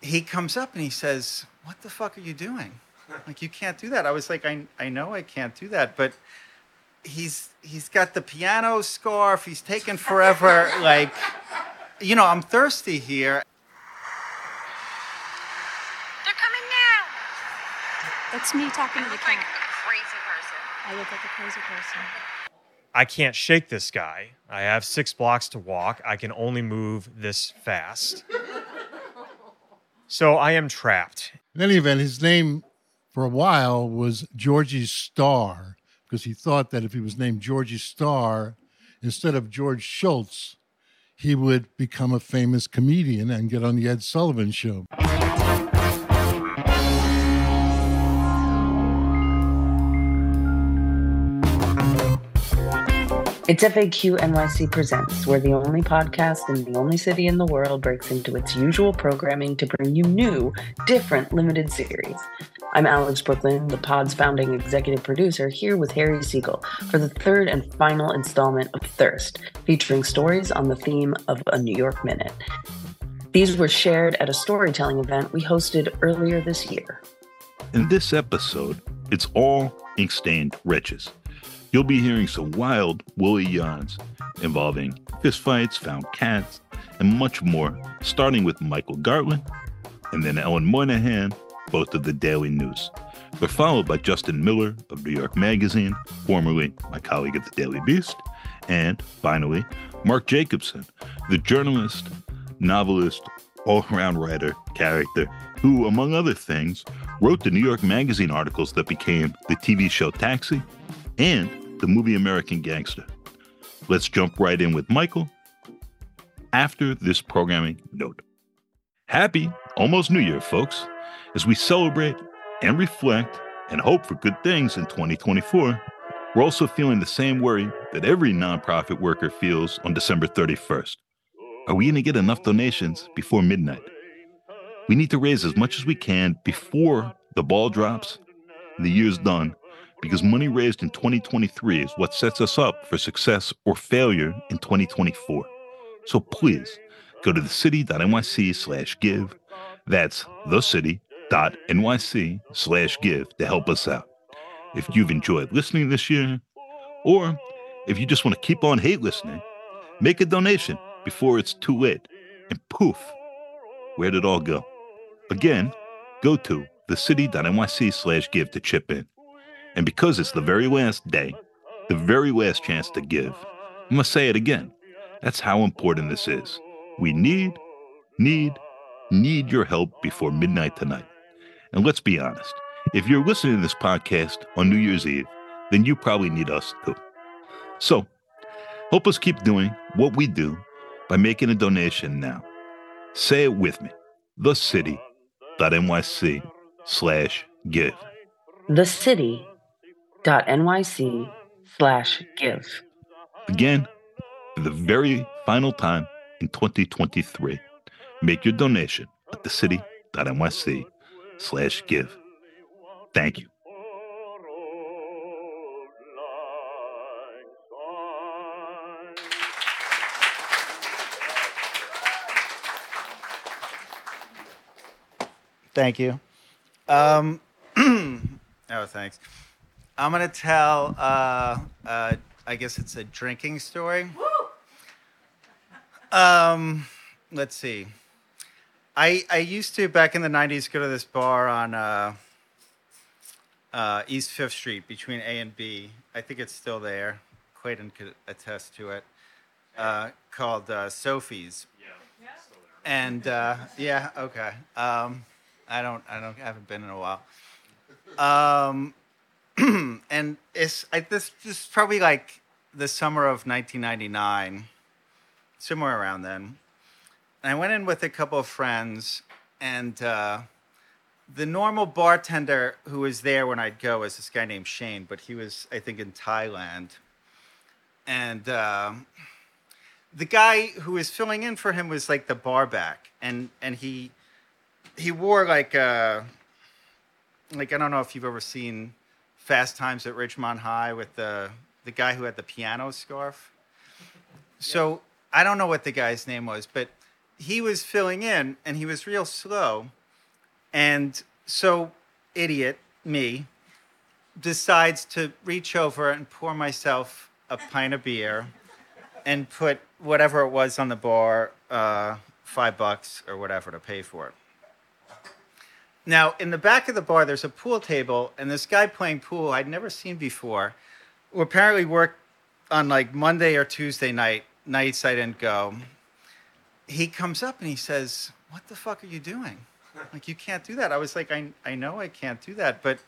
he comes up and he says, "What the fuck are you doing? Like you can't do that." I was like, "I I know I can't do that, but." He's he's got the piano scarf. He's taken forever. Like, you know, I'm thirsty here. They're coming now. That's me talking to the Look like a crazy person. I look like a crazy person. I can't shake this guy. I have six blocks to walk. I can only move this fast. So I am trapped. In any event, his name for a while was Georgie Starr because he thought that if he was named Georgie Starr instead of George Schultz, he would become a famous comedian and get on the Ed Sullivan show. It's FAQ NYC Presents, where the only podcast in the only city in the world breaks into its usual programming to bring you new, different limited series. I'm Alex Brook Lynn, the pod's founding executive producer, here with Harry Siegel for the third and final installment of Thirst, featuring stories on the theme of a New York Minute. These were shared at a storytelling event we hosted earlier this year. In this episode, it's all ink stained wretches. You'll be hearing some wild, woolly yarns involving fistfights, found cats, and much more, starting with Michael Gartland and then Ellen Moynihan, both of the Daily News. They're followed by Justin Miller of New York Magazine, formerly my colleague at the Daily Beast, and finally, Mark Jacobson, the journalist, novelist, all around writer, character, who, among other things, wrote the New York Magazine articles that became the TV show Taxi and the movie American Gangster. Let's jump right in with Michael after this programming note. Happy almost New Year, folks, as we celebrate and reflect and hope for good things in 2024. We're also feeling the same worry that every nonprofit worker feels on December 31st. Are we going to get enough donations before midnight? We need to raise as much as we can before the ball drops, the year's done, because money raised in 2023 is what sets us up for success or failure in 2024. So please go to thecity.nyc slash give. That's thecity.nyc slash give to help us out. If you've enjoyed listening this year, or if you just want to keep on hate listening, make a donation before it's too late. And poof, where'd it all go? Again, go to thecity.nyc slash give to chip in. And because it's the very last day, the very last chance to give, I must say it again. That's how important this is. We need, need, need your help before midnight tonight. And let's be honest, if you're listening to this podcast on New Year's Eve, then you probably need us too. So, help us keep doing what we do by making a donation now. Say it with me thecity.nyc slash give. thecity.nyc slash give. Again, for the very final time in 2023, make your donation at thecity.nyc slash give. Thank you. Thank you. Um, oh, thanks. I'm gonna tell. Uh, uh, I guess it's a drinking story. Um, let's see. I I used to back in the '90s go to this bar on uh, uh, East Fifth Street between A and B. I think it's still there. Clayton could attest to it. Uh, called uh, Sophie's. And uh, yeah, okay. Um, I don't, I don't, I haven't been in a while. Um, and it's I, this, is probably like the summer of 1999, somewhere around then. And I went in with a couple of friends, and uh, the normal bartender who was there when I'd go was this guy named Shane, but he was, I think, in Thailand. And uh, the guy who was filling in for him was like the bar back, and and he he wore like uh like I don't know if you've ever seen Fast Times at Ridgemont High with the the guy who had the piano scarf. So I don't know what the guy's name was, but he was filling in and he was real slow. And so, idiot me decides to reach over and pour myself a pint of beer and put whatever it was on the bar, uh, five bucks or whatever to pay for it. Now, in the back of the bar, there's a pool table, and this guy playing pool I'd never seen before, who apparently worked on like Monday or Tuesday night, nights I didn't go. He comes up and he says, What the fuck are you doing? Like, you can't do that. I was like, I, I know I can't do that, but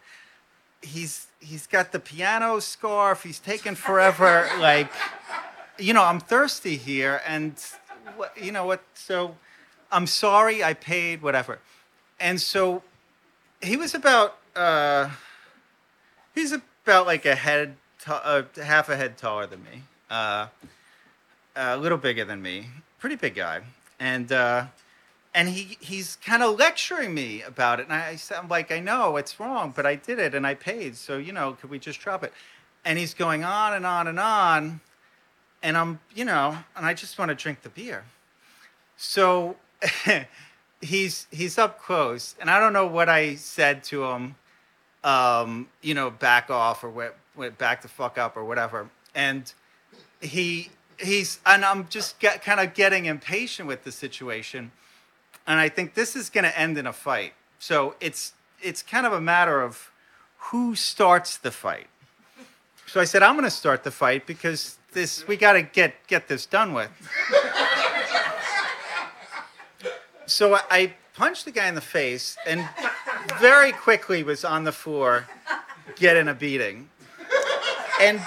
he's he's got the piano scarf. He's taken forever. like, you know, I'm thirsty here, and what, you know what? So, I'm sorry. I paid whatever, and so he was about uh, he's about like a head, t- uh, half a head taller than me, uh, a little bigger than me, pretty big guy, and. Uh, and he he's kind of lecturing me about it. And I, i'm like i know it's wrong but i did it and i paid so you know could we just drop it? And he's going on and on and on and i'm you know and i just want to drink the beer. So he's he's up close and i don't know what i said to him um you know back off or what, what back the fuck up or whatever and he he's and i'm just get, kind of getting impatient with the situation and I think this is going to end in a fight. So it's it's kind of a matter of who starts the fight. So I said I'm going to start the fight because this we got to get get this done with. so I, punched the guy in the face and very quickly was on the floor getting a beating. And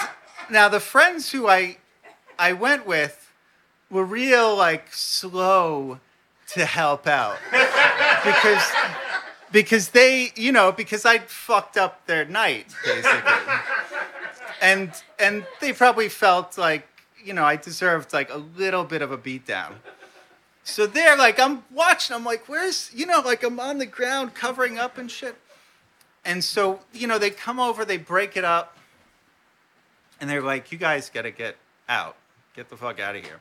now the friends who I I went with were real like slow to help out because because they you know because I fucked up their night basically, and and they probably felt like you know I deserved like a little bit of a beatdown. So they're like I'm watching. I'm like, where's you know like I'm on the ground covering up and shit. And so you know they come over, they break it up, and they're like, you guys got to get out, get the fuck out of here.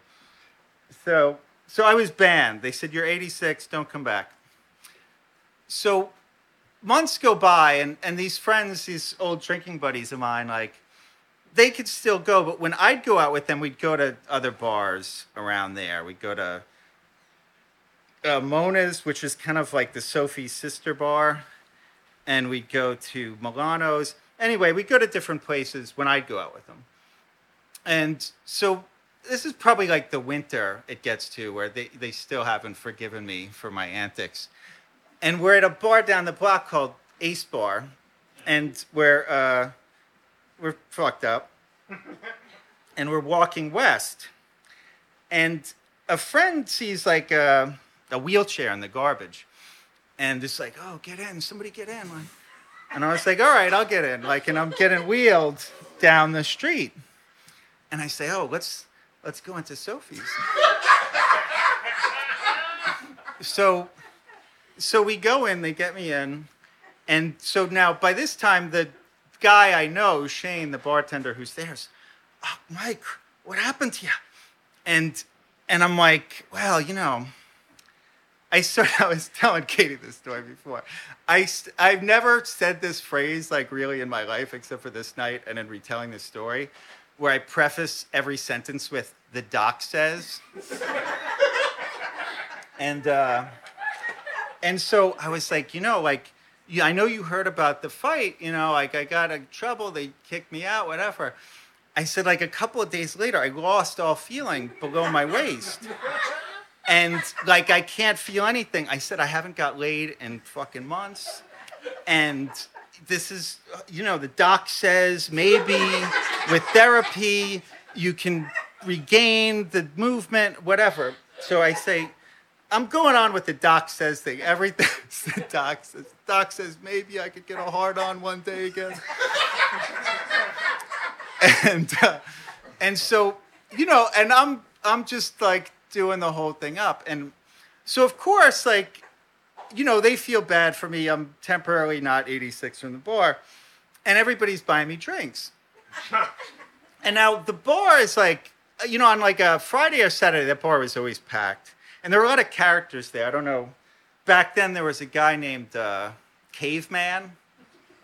So so I was banned. They said, You're 86, don't come back. So months go by, and, and these friends, these old drinking buddies of mine, like, they could still go, but when I'd go out with them, we'd go to other bars around there. We'd go to uh, Mona's, which is kind of like the Sophie's sister bar, and we'd go to Milano's. Anyway, we'd go to different places when I'd go out with them. And so this is probably like the winter it gets to where they, they still haven't forgiven me for my antics. And we're at a bar down the block called Ace Bar, and we're, uh, we're fucked up. and we're walking west. And a friend sees like a, a wheelchair in the garbage. And it's like, oh, get in, somebody get in. Like, and I was like, all right, I'll get in. Like, and I'm getting wheeled down the street. And I say, oh, let's let's go into Sophie's. so, so we go in, they get me in, and so now by this time the guy I know, Shane, the bartender who's there, is, oh, Mike, what happened to you? And and I'm like, well, you know, I sort I was telling Katie this story before. I I've never said this phrase like really in my life except for this night and in retelling this story where I preface every sentence with "the doc says," and uh, and so I was like, you know, like, I know you heard about the fight, you know, like I got in trouble, they kicked me out, whatever. I said, like a couple of days later, I lost all feeling below my waist. And like I can't feel anything. I said I haven't got laid in fucking months. And this is, you know, the doc says maybe with therapy you can regain the movement, whatever. So I say, I'm going on with the doc says thing. Everything the doc says. Doc says maybe I could get a hard on one day again. and uh, and so you know, and I'm I'm just like doing the whole thing up, and so of course like you know, they feel bad for me. I'm temporarily not 86 from the bar, and everybody's buying me drinks. and now the bar is like, you know, on like a Friday or Saturday, that bar was always packed. and there were a lot of characters there. I don't know. Back then, there was a guy named uh, Caveman.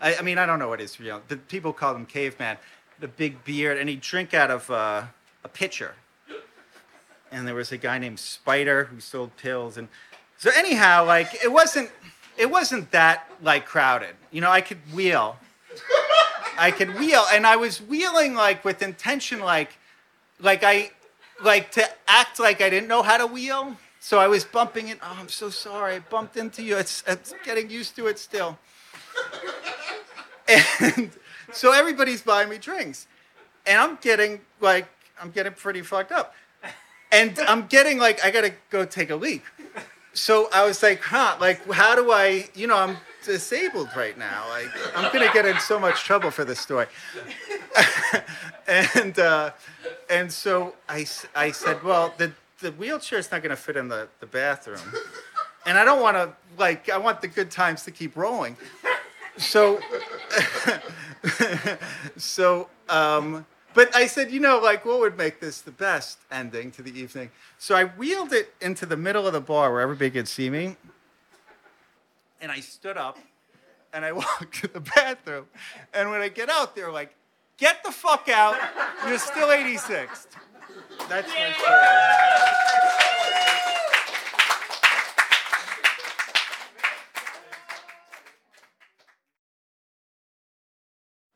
I, I mean, I don't know what his real. The people called him Caveman. The big beard, and he'd drink out of uh, a pitcher. And there was a guy named Spider who sold pills, and so anyhow, like it wasn't, it wasn't that like crowded. You know, I could wheel. I could wheel, and I was wheeling like with intention, like, like I, like to act like I didn't know how to wheel. So I was bumping it. Oh, I'm so sorry. I bumped into you. It's, it's getting used to it still. And so everybody's buying me drinks, and I'm getting like I'm getting pretty fucked up, and I'm getting like I gotta go take a leak. So I was like, huh, like how do I? You know, I'm disabled right now. Like I'm gonna get in so much trouble for this story. and uh, and so I, I said, well, the the wheelchair's not gonna fit in the, the bathroom, and I don't want to like I want the good times to keep rolling. So so um, but I said, you know, like what would make this the best ending to the evening? So I wheeled it into the middle of the bar where everybody could see me, and I stood up and I walked to the bathroom. And when I get out, they're like, get the fuck out. You're still 86th. That's my story.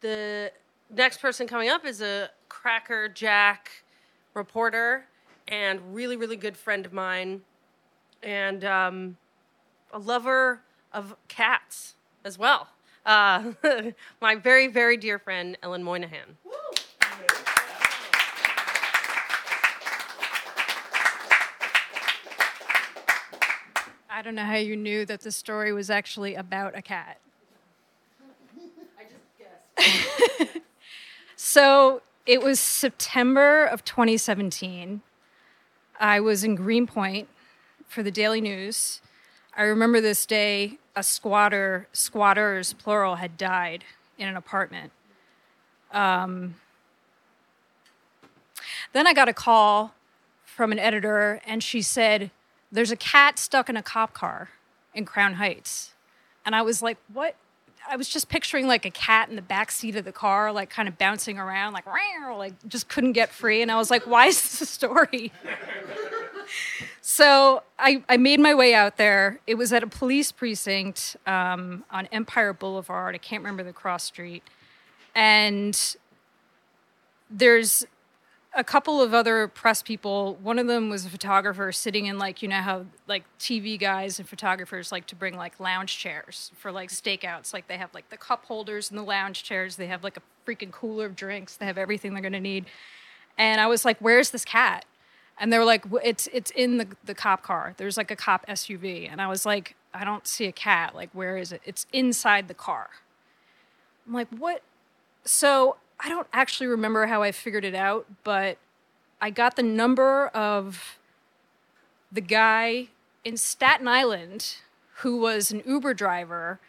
The next person coming up is a Cracker Jack reporter and really, really good friend of mine, and um, a lover of cats as well. Uh, my very, very dear friend, Ellen Moynihan. I don't know how you knew that the story was actually about a cat. So it was September of 2017. I was in Greenpoint for the Daily News. I remember this day a squatter, squatters plural, had died in an apartment. Um, then I got a call from an editor, and she said, There's a cat stuck in a cop car in Crown Heights. And I was like, What? I was just picturing like a cat in the back seat of the car, like kind of bouncing around, like, like just couldn't get free. And I was like, Why is this a story? So I, I made my way out there. It was at a police precinct um, on Empire Boulevard. I can't remember the cross street. And there's a couple of other press people. One of them was a photographer sitting in like you know how like TV guys and photographers like to bring like lounge chairs for like stakeouts. Like they have like the cup holders and the lounge chairs. They have like a freaking cooler of drinks. They have everything they're gonna need. And I was like, "Where's this cat?" And they were like, "It's it's in the the cop car. There's like a cop SUV." And I was like, "I don't see a cat. Like, where is it? It's inside the car." I'm like, "What?" So I don't actually remember how I figured it out, but I got the number of the guy in Staten Island who was an Uber driver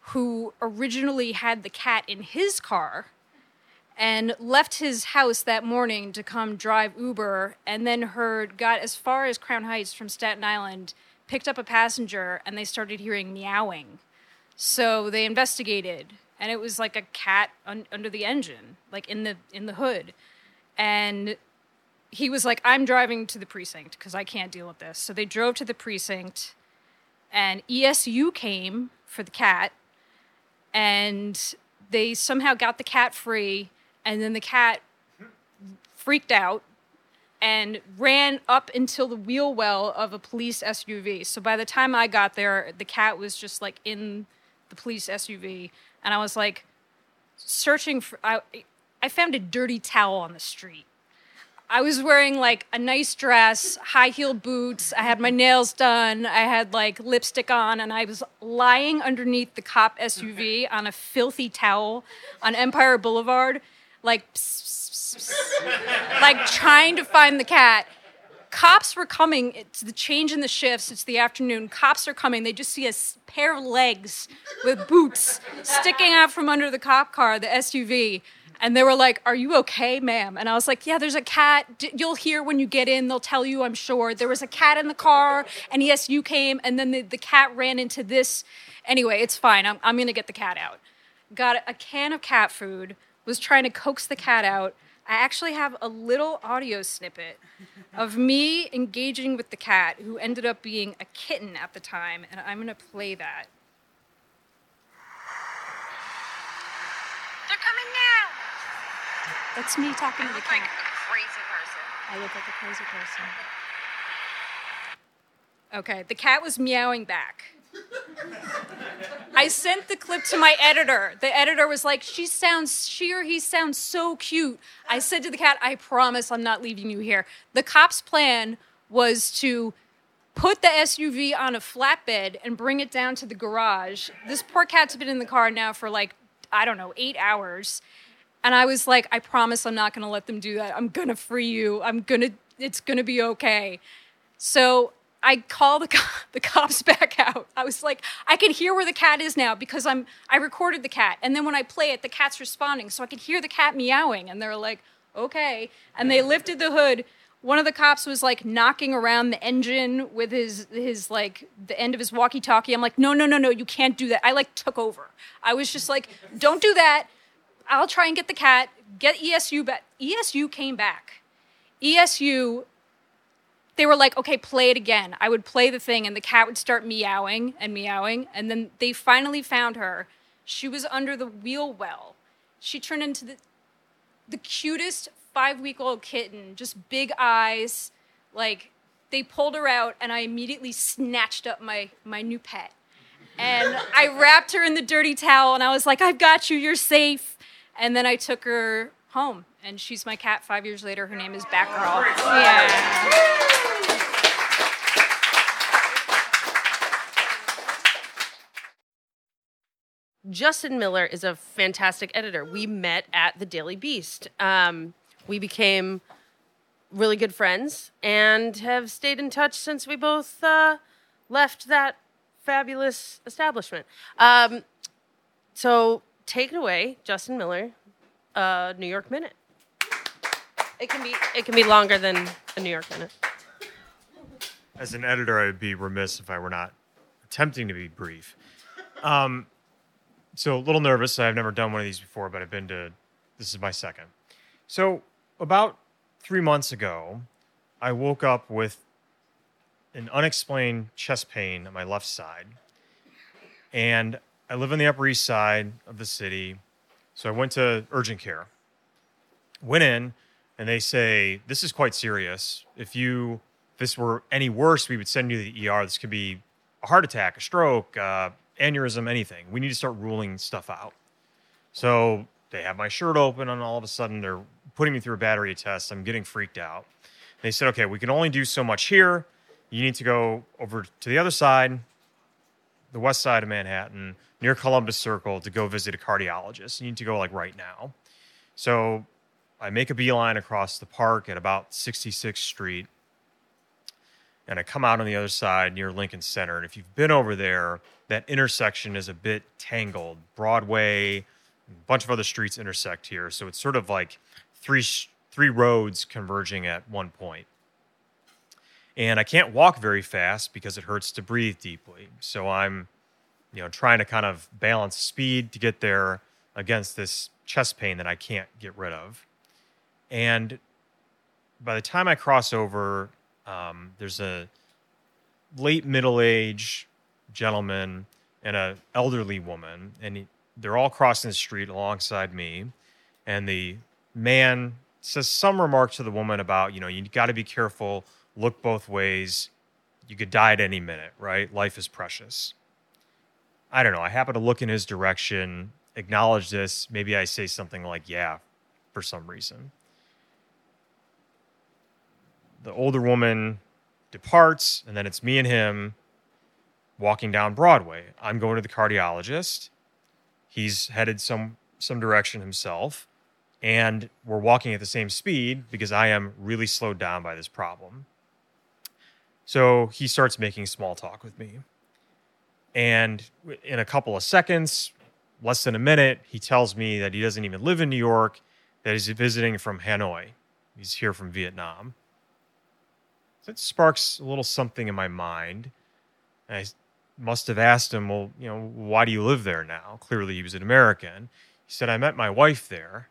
who originally had the cat in his car and left his house that morning to come drive Uber and then heard got as far as Crown Heights from Staten Island, picked up a passenger and they started hearing meowing. So they investigated and it was like a cat un- under the engine, like in the in the hood. And he was like, "I'm driving to the precinct because I can't deal with this." So they drove to the precinct and ESU came for the cat and they somehow got the cat free and then the cat freaked out and ran up until the wheel well of a police SUV. So by the time I got there, the cat was just like in the police SUV, and I was like searching for. I, I found a dirty towel on the street. I was wearing like a nice dress, high heel boots. I had my nails done. I had like lipstick on, and I was lying underneath the cop SUV on a filthy towel on Empire Boulevard, like, pss, pss, pss, like trying to find the cat. Cops were coming. It's the change in the shifts. It's the afternoon. Cops are coming. They just see a pair of legs with boots sticking out from under the cop car, the SUV. And they were like, Are you okay, ma'am? And I was like, Yeah, there's a cat. You'll hear when you get in. They'll tell you, I'm sure. There was a cat in the car, and yes, you came, and then the, the cat ran into this. Anyway, it's fine. I'm, I'm going to get the cat out. Got a can of cat food, was trying to coax the cat out. I actually have a little audio snippet of me engaging with the cat, who ended up being a kitten at the time, and I'm going to play that. They're coming now. That's me talking to the Look like a crazy person. I look like a crazy person. Okay, the cat was meowing back. I sent the clip to my editor. The editor was like, "She sounds, she or he sounds so cute." I said to the cat, "I promise I'm not leaving you here." The cop's plan was to put the SUV on a flatbed and bring it down to the garage. This poor cat's been in the car now for like I don't know, 8 hours. And I was like, I promise I'm not going to let them do that. I'm going to free you. I'm going to, it's going to be okay. So I call the, the cops back out. I was like, I can hear where the cat is now because I'm, I recorded the cat. And then when I play it, the cat's responding. So I could hear the cat meowing. And they're like, okay. And they lifted the hood. One of the cops was like knocking around the engine with his his like the end of his walkie-talkie. I'm like, no, no, no, no, you can't do that. I like took over. I was just like, don't do that. I'll try and get the cat, get ESU back. ESU came back. ESU, they were like, okay, play it again. I would play the thing, and the cat would start meowing and meowing. And then they finally found her. She was under the wheel well. She turned into the, the cutest five week old kitten, just big eyes. Like, they pulled her out, and I immediately snatched up my, my new pet and I wrapped her in the dirty towel and I was like, I've got you, you're safe. And then I took her home and she's my cat five years later. Her name is Batgirl. Yeah. Justin Miller is a fantastic editor. We met at the Daily Beast. Um, we became really good friends and have stayed in touch since we both uh, left that fabulous establishment. Um, so take it away, Justin Miller, uh, New York Minute. It can be it can be longer than a New York Minute. As an editor, I would be remiss if I were not attempting to be brief. Um, so a little nervous. I've never done one of these before, but I've been to. This is my second. So about three months ago, I woke up with an unexplained chest pain on my left side, and I live on the Upper East Side of the city. So I went to urgent care. Went in, and they say this is quite serious. If you if this were any worse, we would send you to the ER. This could be a heart attack, a stroke, uh, aneurysm, anything. We need to start ruling stuff out. So they have my shirt open, and all of a sudden they're putting me through a battery test. I'm getting freaked out. They said, okay, we can only do so much here. You need to go over to the other side, the west side of Manhattan, near Columbus Circle, to go visit a cardiologist. You need to go like right now. So I make a beeline across the park at about 66th Street, and I come out on the other side near Lincoln Center. And if you've been over there, that intersection is a bit tangled. Broadway, a bunch of other streets intersect here, so it's sort of like three three roads converging at one point. And I can't walk very fast because it hurts to breathe deeply. So I'm, you know, trying to kind of balance speed to get there against this chest pain that I can't get rid of. And by the time I cross over, um, there's a late middle age gentleman and a elderly woman, and he, they're all crossing the street alongside me. And the man says some remark to the woman about, you know, you got to be careful, look both ways. You could die at any minute, right? Life is precious. I don't know. I happen to look in his direction, acknowledge this. Maybe I say something like, yeah, for some reason. The older woman departs, and then it's me and him walking down Broadway. I'm going to the cardiologist. He's headed some some direction himself, and we're walking at the same speed because I am really slowed down by this problem. So he starts making small talk with me. And in a couple of seconds, less than a minute, he tells me that he doesn't even live in New York that he's visiting from Hanoi. He's here from Vietnam. That sparks a little something in my mind. And I must have asked him, well, you know, why do you live there now? Clearly, he was an American. He said, I met my wife there.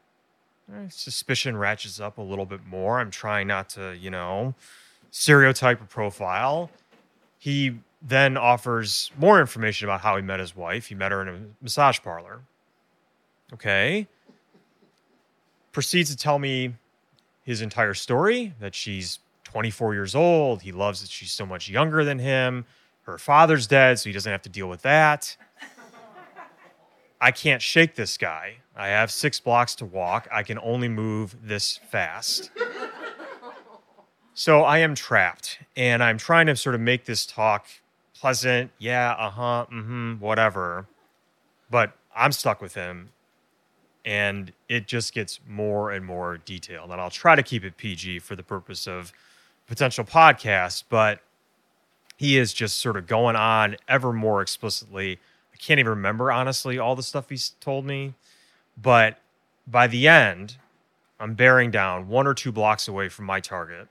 Suspicion ratchets up a little bit more. I'm trying not to, you know, stereotype or profile. He then offers more information about how he met his wife. He met her in a massage parlor. Okay. Proceeds to tell me his entire story that she's 24 years old. He loves that she's so much younger than him. Her father's dead, so he doesn't have to deal with that. I can't shake this guy. I have six blocks to walk. I can only move this fast. So I am trapped, and I'm trying to sort of make this talk pleasant. Yeah, uh huh, mm hmm, whatever. But I'm stuck with him, and it just gets more and more detailed. And I'll try to keep it PG for the purpose of potential podcast, but he is just sort of going on ever more explicitly. I can't even remember, honestly, all the stuff he's told me. But by the end, I'm bearing down one or two blocks away from my target.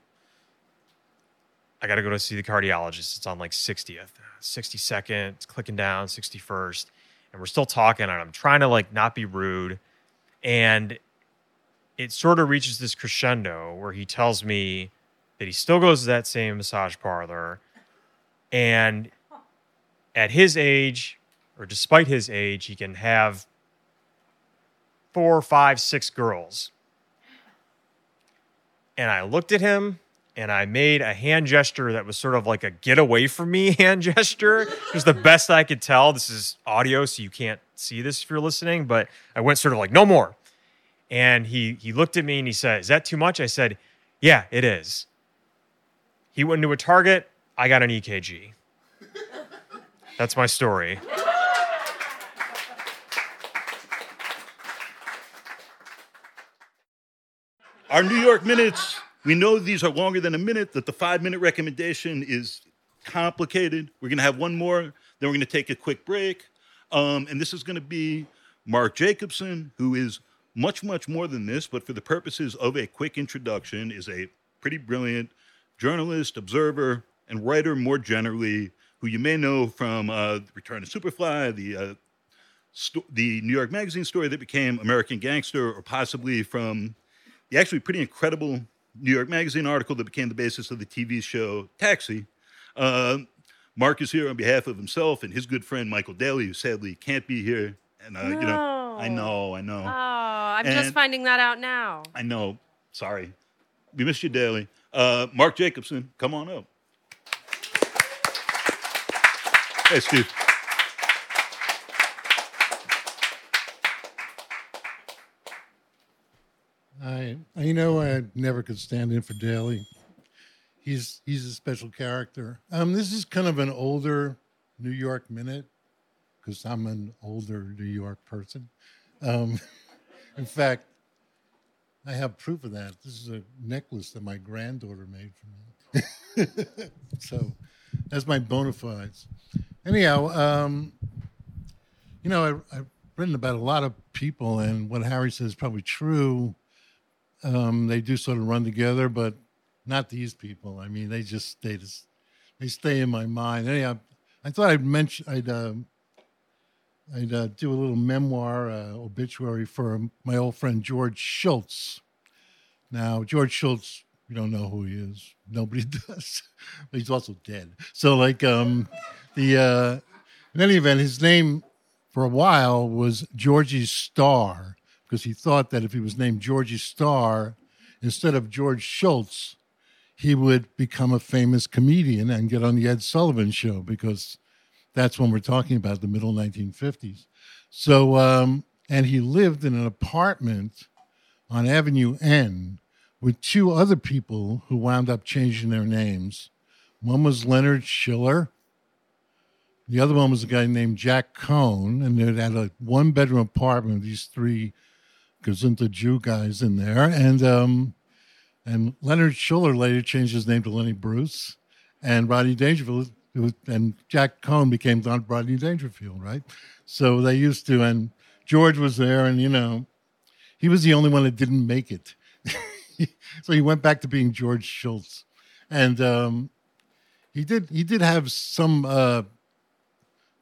I got to go to see the cardiologist. It's on like 60th, 62nd, it's clicking down, 61st. And we're still talking, and I'm trying to like not be rude. And it sort of reaches this crescendo where he tells me that he still goes to that same massage parlor. And at his age, or despite his age, he can have four, five, six girls. And I looked at him and I made a hand gesture that was sort of like a get away from me hand gesture. It was the best I could tell. This is audio, so you can't see this if you're listening, but I went sort of like, no more. And he he looked at me and he said, Is that too much? I said, Yeah, it is. He went into a Target, I got an EKG. That's my story. Our New York minutes, we know these are longer than a minute, that the five minute recommendation is complicated. We're going to have one more, then we're going to take a quick break. Um, and this is going to be Mark Jacobson, who is much, much more than this, but for the purposes of a quick introduction, is a pretty brilliant journalist, observer, and writer more generally, who you may know from uh, Return to Superfly, the uh, sto- the New York Magazine story that became American Gangster, or possibly from the actually pretty incredible New York Magazine article that became the basis of the TV show Taxi. Uh, Mark is here on behalf of himself and his good friend Michael Daly, who sadly can't be here. And uh, you know, I know, I know, Oh, I'm just finding that out now. I know. Sorry, we missed you, Daly. Uh, Mark Jacobson, come on up. Hey, Steve. I, you know, I never could stand in for Daly. He's he's a special character. Um, this is kind of an older New York minute because I'm an older New York person. Um, in fact, I have proof of that. This is a necklace that my granddaughter made for me. so that's my bona fides. Anyhow, um, you know, I, I've written about a lot of people, and what Harry says is probably true. Um, they do sort of run together, but not these people. I mean, they just stay. This, they stay in my mind. Anyhow, I thought I'd mention. I'd um, I'd uh, do a little memoir uh, obituary for my old friend George Schultz. Now, George Schultz, we don't know who he is. Nobody does. but he's also dead. So, like, um, the uh, in any event, his name for a while was Georgie Starr because he thought that if he was named Georgie Starr instead of George Schultz, he would become a famous comedian and get on the Ed Sullivan show because that's when we're talking about the middle 1950s. So, um, and he lived in an apartment on Avenue N with two other people who wound up changing their names. One was Leonard Schiller. The other one was a guy named Jack Cohn, and they had a one bedroom apartment with these three Gazinta Jew guys in there. And um, and Leonard Schiller later changed his name to Lenny Bruce, and Rodney Dangerfield was, and Jack Cohn became Don Rodney Dangerfield, right? So they used to, and George was there, and you know, he was the only one that didn't make it. so he went back to being George Schultz, and um, he did he did have some uh,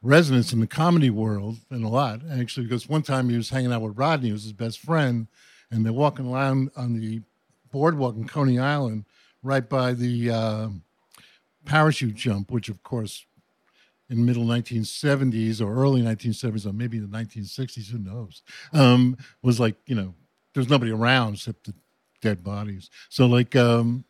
resonance in the comedy world and a lot actually because one time he was hanging out with Rodney, who was his best friend, and they're walking around on the boardwalk in Coney Island, right by the uh, parachute jump, which of course in middle 1970s or early 1970s or maybe the 1960s, who knows, um, was like you know there's nobody around except the dead bodies. So like, um,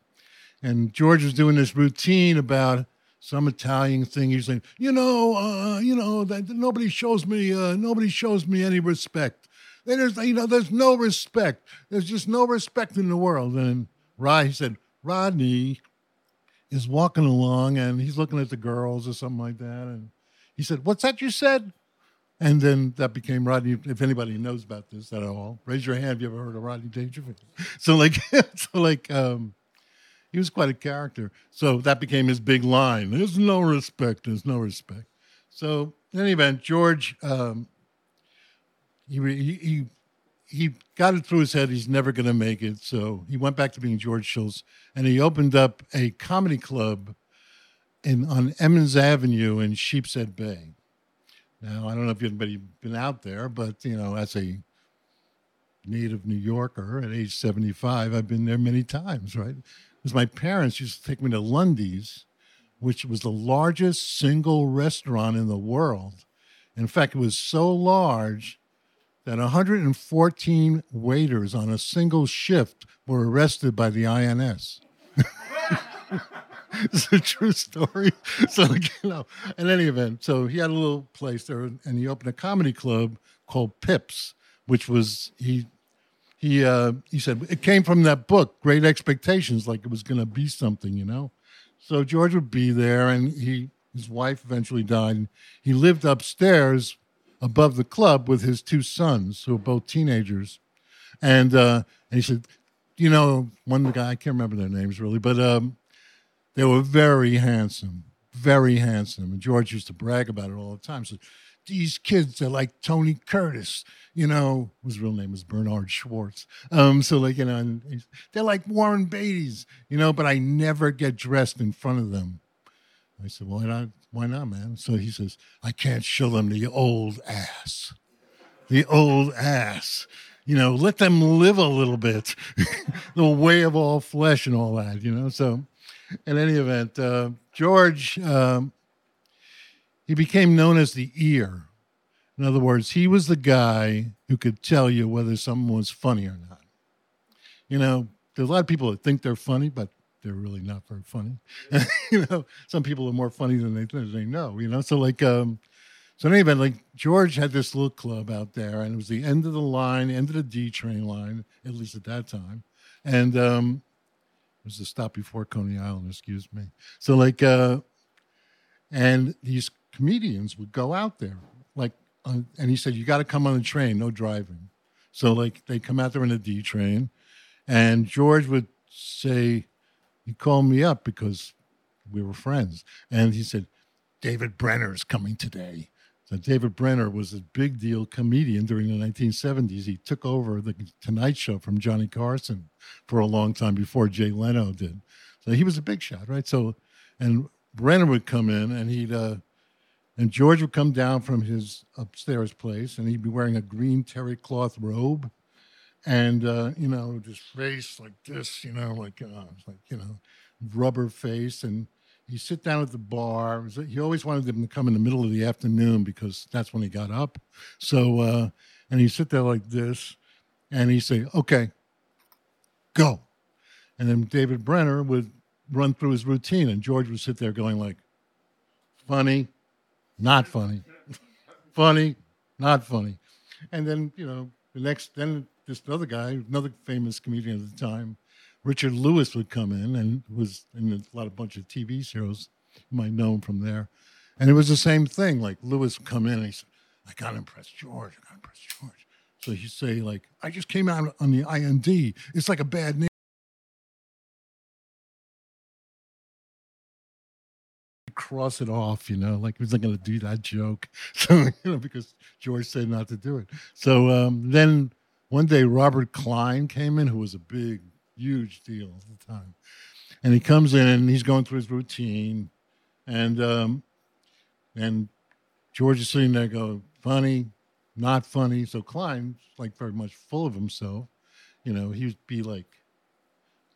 and George was doing this routine about some Italian thing. He's saying, you know, uh, you know that nobody shows me, uh, nobody shows me any respect. There's, you know, there's no respect. There's just no respect in the world. And Rod, said, Rodney is walking along and he's looking at the girls or something like that. And he said, "What's that you said?" And then that became Rodney. If anybody knows about this at all, raise your hand if you ever heard of Rodney Dangerfield. So like, so like, um, he was quite a character. So that became his big line. There's no respect. There's no respect. So in any event, George, um, he, he he got it through his head he's never going to make it. So he went back to being George Schultz, and he opened up a comedy club in on Emmons Avenue in Sheepshead Bay. Now I don't know if anybody's been out there, but you know, as a native New Yorker at age 75, I've been there many times, right? Because my parents used to take me to Lundy's, which was the largest single restaurant in the world. In fact, it was so large that 114 waiters on a single shift were arrested by the INS. it's a true story. So, you know, in any event, so he had a little place there and he opened a comedy club called Pips, which was, he, he, uh, he said it came from that book, Great Expectations, like it was going to be something, you know? So George would be there and he, his wife eventually died. And He lived upstairs above the club with his two sons, who were both teenagers. And, uh, and he said, you know, one guy, I can't remember their names really, but um, they were very handsome, very handsome. And George used to brag about it all the time. So these kids are like Tony Curtis, you know, his real name is Bernard Schwartz. Um, so like, you know, they're like Warren Beatty's, you know, but I never get dressed in front of them. I said, well, why not? Why not, man? So he says, I can't show them the old ass. The old ass. You know, let them live a little bit. the way of all flesh and all that, you know? So, in any event, uh, George, um, he became known as the ear. In other words, he was the guy who could tell you whether someone was funny or not. You know, there's a lot of people that think they're funny, but they're really not very funny. you know, some people are more funny than they than they know. You know, so like, um, so in any event, like George had this little club out there, and it was the end of the line, end of the D train line, at least at that time, and um, it was the stop before Coney Island. Excuse me. So like, uh, and these comedians would go out there, like, on, and he said, "You got to come on the train, no driving." So like, they come out there in a D train, and George would say, he called me up because we were friends, and he said, "David Brenner is coming today." So David Brenner was a big deal comedian during the 1970s. He took over the Tonight Show from Johnny Carson for a long time before Jay Leno did. So he was a big shot, right? So, and Brenner would come in, and he'd uh, and George would come down from his upstairs place, and he'd be wearing a green terry cloth robe, and uh, you know, just face like this, you know, like uh, like you know, rubber face, and he'd sit down at the bar. He always wanted them to come in the middle of the afternoon because that's when he got up. So, uh, and he'd sit there like this, and he'd say, "Okay, go," and then David Brenner would run through his routine, and George would sit there going like, "Funny, not funny, funny, not funny," and then you know the next then this other guy, another famous comedian at the time, Richard Lewis would come in and was in a lot of bunch of TV shows. You might know him from there. And it was the same thing. Like Lewis would come in and he said, I got to impress George. I got to impress George. So he'd say, like, I just came out on the IND. It's like a bad name. Cross it off, you know, like he wasn't going to do that joke. So, you know, because George said not to do it. So um, then one day Robert Klein came in, who was a big, huge deal at the time, and he comes in and he's going through his routine, and um, and George is sitting there going, funny, not funny. So Klein's like very much full of himself. You know, he'd be like,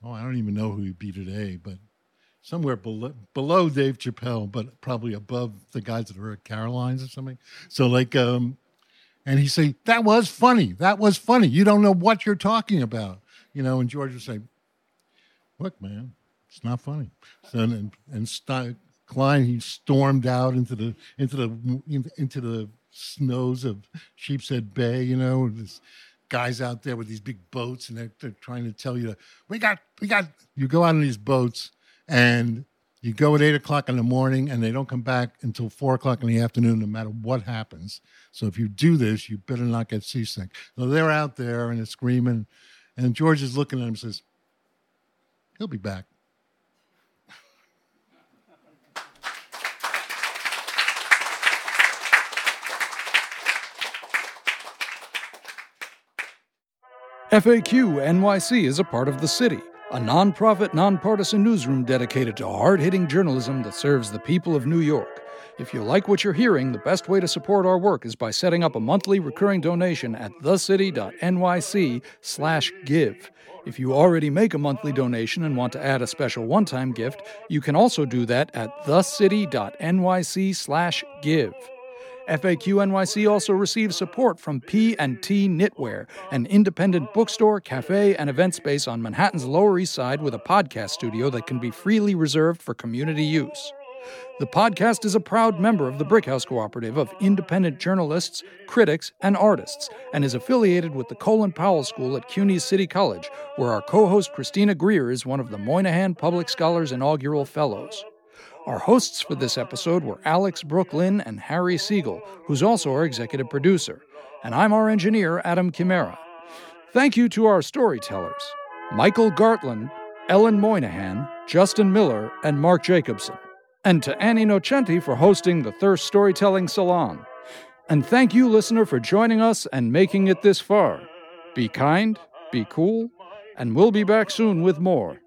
oh, I don't even know who he'd be today, but somewhere below, below Dave Chappelle, but probably above the guys that are at Caroline's or something. So like, um, and he say, that was funny. That was funny. You don't know what you're talking about. You know, and George would say, look, man, it's not funny. So, and, and St- Klein, he stormed out into the, into the, into the snows of Sheepshead Bay, you know, this guys out there with these big boats and they're, they're trying to tell you, we got, we got, you go out on these boats and you go at eight o'clock in the morning and they don't come back until four o'clock in the afternoon, no matter what happens. So if you do this, you better not get seasick. So they're out there and screaming, and George is looking at him and says, He'll be back. FAQ NYC is a part of the city, a nonprofit, nonpartisan newsroom dedicated to hard hitting journalism that serves the people of New York. If you like what you're hearing, the best way to support our work is by setting up a monthly recurring donation at thecity.nyc/give. If you already make a monthly donation and want to add a special one-time gift, you can also do that at thecity.nyc/give. FAQ NYC also receives support from P&T Knitwear, an independent bookstore, cafe, and event space on Manhattan's Lower East Side with a podcast studio that can be freely reserved for community use. The podcast is a proud member of the Brickhouse Cooperative of independent journalists, critics, and artists, and is affiliated with the Colin Powell School at CUNY City College, where our co host Christina Greer is one of the Moynihan Public Scholars Inaugural Fellows. Our hosts for this episode were Alex Brook Lynn and Harry Siegel, who's also our executive producer. And I'm our engineer, Adam Chimera. Thank you to our storytellers Michael Gartland, Ellen Moynihan, Justin Miller, and Mark Jacobson. And to Annie Nocenti for hosting the Thirst Storytelling Salon. And thank you, listener, for joining us and making it this far. Be kind, be cool, and we'll be back soon with more.